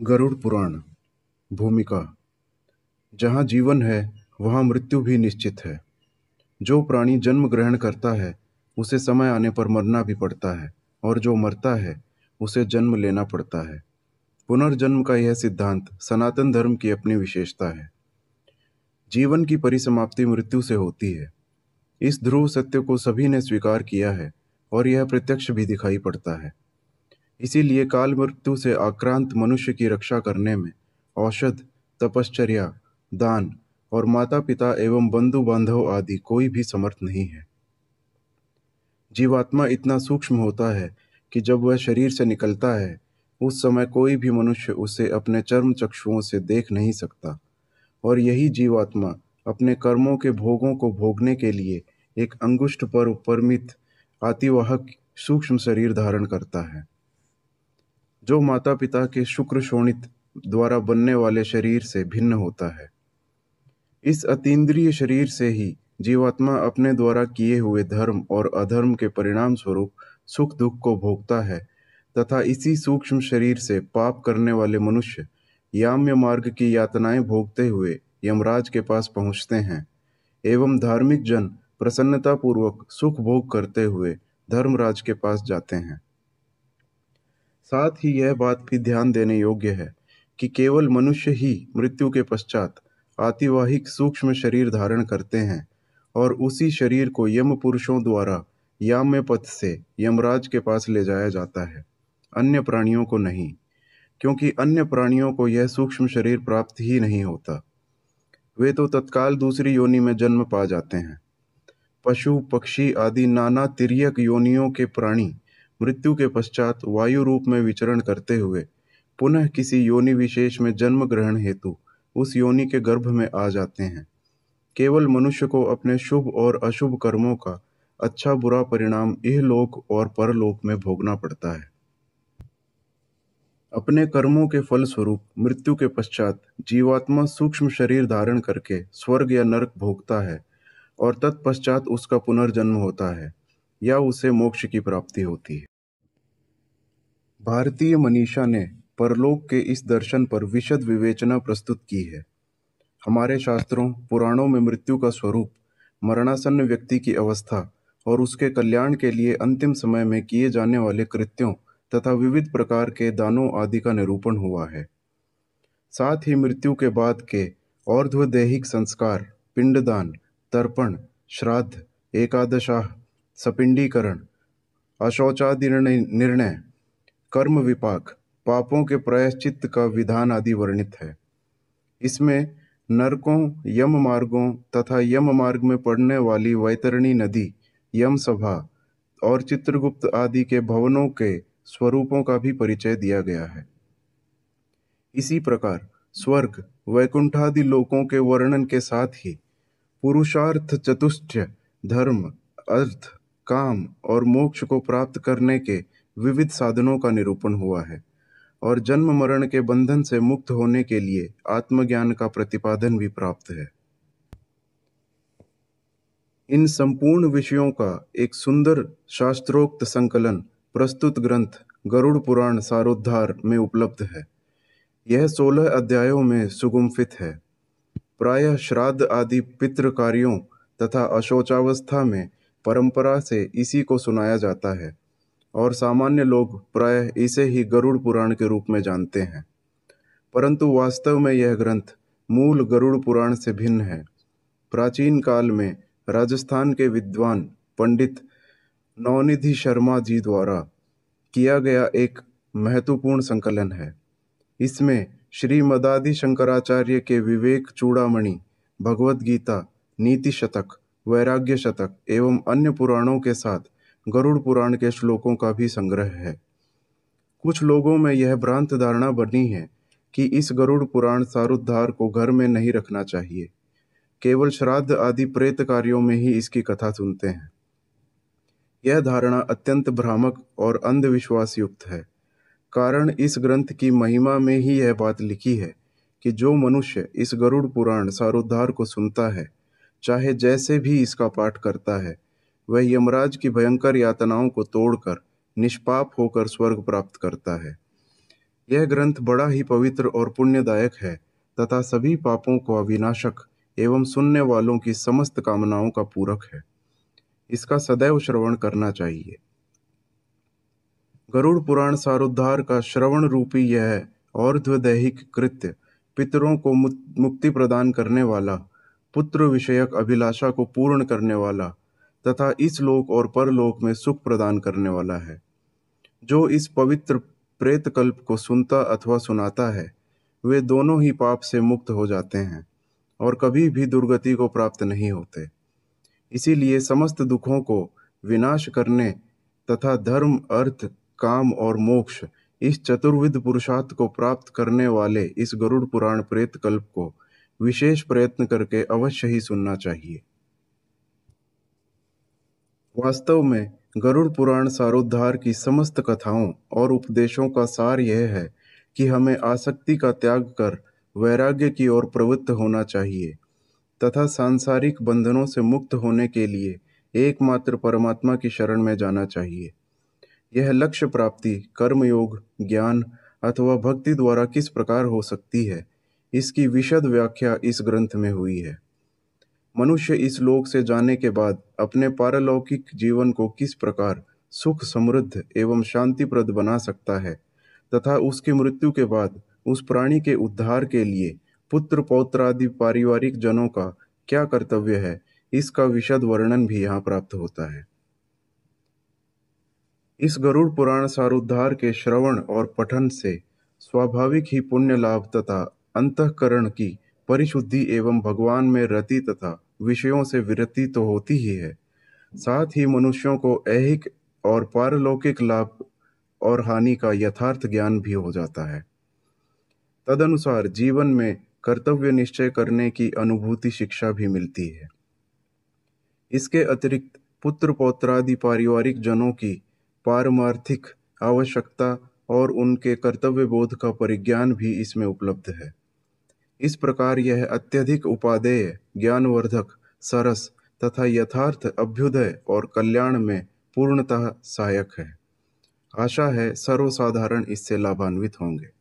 गरुड़ पुराण, भूमिका। जहाँ जीवन है, वहाँ मृत्यु भी निश्चित है। जो प्राणी जन्म ग्रहण करता है, उसे समय आने पर मरना भी पड़ता है, और जो मरता है, उसे जन्म लेना पड़ता है। पुनर्जन्म का यह सिद्धांत सनातन धर्म की अपनी विशेषता है। जीवन की परिसमाप्ति मृत्यु से होती है। इस ध्रुव सत्य को सभी ने स्वीकार किया है, और यह प्रत्यक्ष भी दिखाई पड़ता है। इसीलिए काल मृत्यु से आक्रांत मनुष्य की रक्षा करने में औषध, तपश्चर्या, दान और माता पिता एवं बंधु बांधव आदि कोई भी समर्थ नहीं है। जीवात्मा इतना सूक्ष्म होता है कि जब वह शरीर से निकलता है, उस समय कोई भी मनुष्य उसे अपने चर्म चक्षुओं से देख नहीं सकता और यही जीवात्मा अपने कर्मों के भोगों को भोगने के लिए एक अंगुष्ठ पर परिमित आतिवाहक, सूक्ष्म शरीर धारण करता है। जो माता पिता के शुक्र शोणित द्वारा बनने वाले शरीर से भिन्न होता है। इस अतीन्द्रिय शरीर से ही जीवात्मा अपने द्वारा किए हुए धर्म और अधर्म के परिणाम स्वरूप सुख दुख को भोगता है तथा इसी सूक्ष्म शरीर से पाप करने वाले मनुष्य याम्य मार्ग की यातनाएँ भोगते हुए यमराज के पास पहुँचते हैं एवं धार्मिक जन प्रसन्नतापूर्वक सुख भोग करते हुए धर्मराज के पास जाते हैं। साथ ही यह बात भी ध्यान देने योग्य है कि केवल मनुष्य ही मृत्यु के पश्चात आतिवाहिक सूक्ष्म शरीर धारण करते हैं और उसी शरीर को यम पुरुषों द्वारा याम्य पथ से यमराज के पास ले जाया जाता है। अन्य प्राणियों को नहीं, क्योंकि अन्य प्राणियों को यह सूक्ष्म शरीर प्राप्त ही नहीं होता। वे तो तत्काल दूसरी योनि में जन्म पा जाते हैं। पशु, पक्षी आदि नाना तिरक योनियों के प्राणी मृत्यु के पश्चात वायु रूप में विचरण करते हुए, पुनः किसी योनि विशेष में जन्म ग्रहण हेतु उस योनि के गर्भ में आ जाते हैं। केवल मनुष्य को अपने शुभ और अशुभ कर्मों का अच्छा बुरा परिणाम यह लोक और परलोक में भोगना पड़ता है। अपने कर्मों के फल स्वरूप मृत्यु के पश्चात जीवात्मा सूक्ष्म शरीर धारण करके स्वर्ग या नरक भोगता है और तत्पश्चात उसका पुनर्जन्म होता है। या उसे मोक्ष की प्राप्ति होती है। भारतीय मनीषा ने परलोक के इस दर्शन पर विशद विवेचना प्रस्तुत की है। हमारे शास्त्रों, पुराणों में मृत्यु का स्वरूप, मरणासन्न व्यक्ति की अवस्था और उसके कल्याण के लिए अंतिम समय में किए जाने वाले कृत्यों तथा विविध प्रकार के दानों आदि का निरूपण हुआ है। साथ ही मृत्यु के बाद के और्ध्वदेहिक संस्कार, पिंडदान, तर्पण, श्राद्ध, एकादशाह सपिंडीकरण, अशौचादि निर्णय कर्म विपाक, पापों के प्रायश्चित का विधान आदि वर्णित है। इसमें नरकों यम मार्गों तथा यम मार्ग में पड़ने वाली वैतरणी नदी यम सभा और चित्रगुप्त आदि के भवनों के स्वरूपों का भी परिचय दिया गया है। इसी प्रकार स्वर्ग, वैकुंठादि लोकों के वर्णन के साथ ही पुरुषार्थ चतुष्ट, धर्म, अर्थ काम और मोक्ष को प्राप्त करने के विविध साधनों का निरूपण हुआ है और जन्म मरण के बंधन से मुक्त होने के लिए आत्मज्ञान का प्रतिपादन भी प्राप्त है। इन संपूर्ण विषयों का एक सुंदर शास्त्रोक्त संकलन प्रस्तुत ग्रंथ गरुड़ पुराण सारोद्धार में उपलब्ध है। यह सोलह अध्यायों में सुगुम्फित है। प्रायः श्राद्ध आदि पितृ कार्यों तथा अशोचावस्था में परंपरा से इसी को सुनाया जाता है, और सामान्य लोग प्राय इसे ही गरुड़ पुराण के रूप में जानते हैं। परंतु वास्तव में यह ग्रंथ मूल गरुड़ पुराण से भिन्न है। प्राचीन काल में राजस्थान के विद्वान पंडित नवनिधि शर्मा जी द्वारा किया गया एक महत्वपूर्ण संकलन है। इसमें श्री मदादि शंकराचार्य के विवेक चूड़ामणि भगवत गीता नीति शतक वैराग्य शतक एवं अन्य पुराणों के साथ गरुड़ पुराण के श्लोकों का भी संग्रह है। कुछ लोगों में यह भ्रांत धारणा बनी है कि इस गरुड़ पुराण सारुद्धार को घर में नहीं रखना चाहिए। केवल श्राद्ध आदि प्रेत कार्यों में ही इसकी कथा सुनते हैं। यह धारणा अत्यंत भ्रामक और अंधविश्वास युक्त है। कारण इस ग्रंथ की महिमा में ही यह बात लिखी है कि जो मनुष्य इस गरुड़ पुराण सारोद्धार को सुनता है चाहे जैसे भी इसका पाठ करता है, वह यमराज की भयंकर यातनाओं को तोड़कर, निष्पाप होकर स्वर्ग प्राप्त करता है। यह ग्रंथ बड़ा ही पवित्र और पुण्यदायक है, तथा सभी पापों को अविनाशक एवं सुनने वालों की समस्त कामनाओं का पूरक है। इसका सदैव श्रवण करना चाहिए। गरुड़ पुराण सारोद्धार का श्रवण रूपी यह और्ध्वदैहिक कृत्य पितरों को मुक्ति प्रदान करने वाला पुत्र विषयक अभिलाषा को पूर्ण करने वाला तथा इस लोक और परलोक में सुख प्रदान करने वाला है। जो इस पवित्र प्रेत कल्प को सुनता अथवा सुनाता है, वे दोनों ही पाप से मुक्त हो जाते हैं और कभी भी दुर्गति को प्राप्त नहीं होते। इसीलिए समस्त दुखों को विनाश करने तथा धर्म, अर्थ, काम और मोक्ष इस चतुर्विध पुरुषार्थ को प्राप्त करने वाले इस गरुड़ पुराण प्रेत कल्प को विशेष प्रयत्न करके अवश्य ही सुनना चाहिए। वास्तव में गरुड़ पुराण सारोद्धार की समस्त कथाओं और उपदेशों का सार यह है कि हमें आसक्ति का त्याग कर वैराग्य की ओर प्रवृत्त होना चाहिए तथा सांसारिक बंधनों से मुक्त होने के लिए एकमात्र परमात्मा की शरण में जाना चाहिए। यह लक्ष्य प्राप्ति, कर्मयोग, ज्ञान अथवा भक्ति द्वारा किस प्रकार हो सकती है इसकी विशद व्याख्या इस ग्रंथ में हुई है। मनुष्य इस लोक से जाने के बाद अपने पारलौकिक जीवन को किस प्रकार सुख, समृद्ध एवं शांतिप्रद बना सकता है तथा उसकी मृत्यु के बाद उस प्राणी के उद्धार के लिए पुत्र, पौत्र आदि पारिवारिक जनों का क्या कर्तव्य है, इसका विशद वर्णन भी यहाँ प्राप्त होता है। इस गरुड़ पुराण सारोद्धार के श्रवण और पठन से स्वाभाविक ही पुण्य लाभ तथा अंतकरण की परिशुद्धि एवं भगवान में रति तथा विषयों से विरति तो होती ही है। साथ ही मनुष्यों को ऐहिक और पारलौकिक लाभ और हानि का यथार्थ ज्ञान भी हो जाता है। तदनुसार जीवन में कर्तव्य निश्चय करने की अनुभूति शिक्षा भी मिलती है। इसके अतिरिक्त पुत्र पौत्रादि पारिवारिक जनों की पारमार्थिक आवश्यकता और उनके कर्तव्य बोध का परिज्ञान भी इसमें उपलब्ध है। इस प्रकार यह अत्यधिक उपादेय, ज्ञानवर्धक, सरस तथा यथार्थ अभ्युदय और कल्याण में पूर्णतः सहायक है। आशा है सर्वसाधारण इससे लाभान्वित होंगे।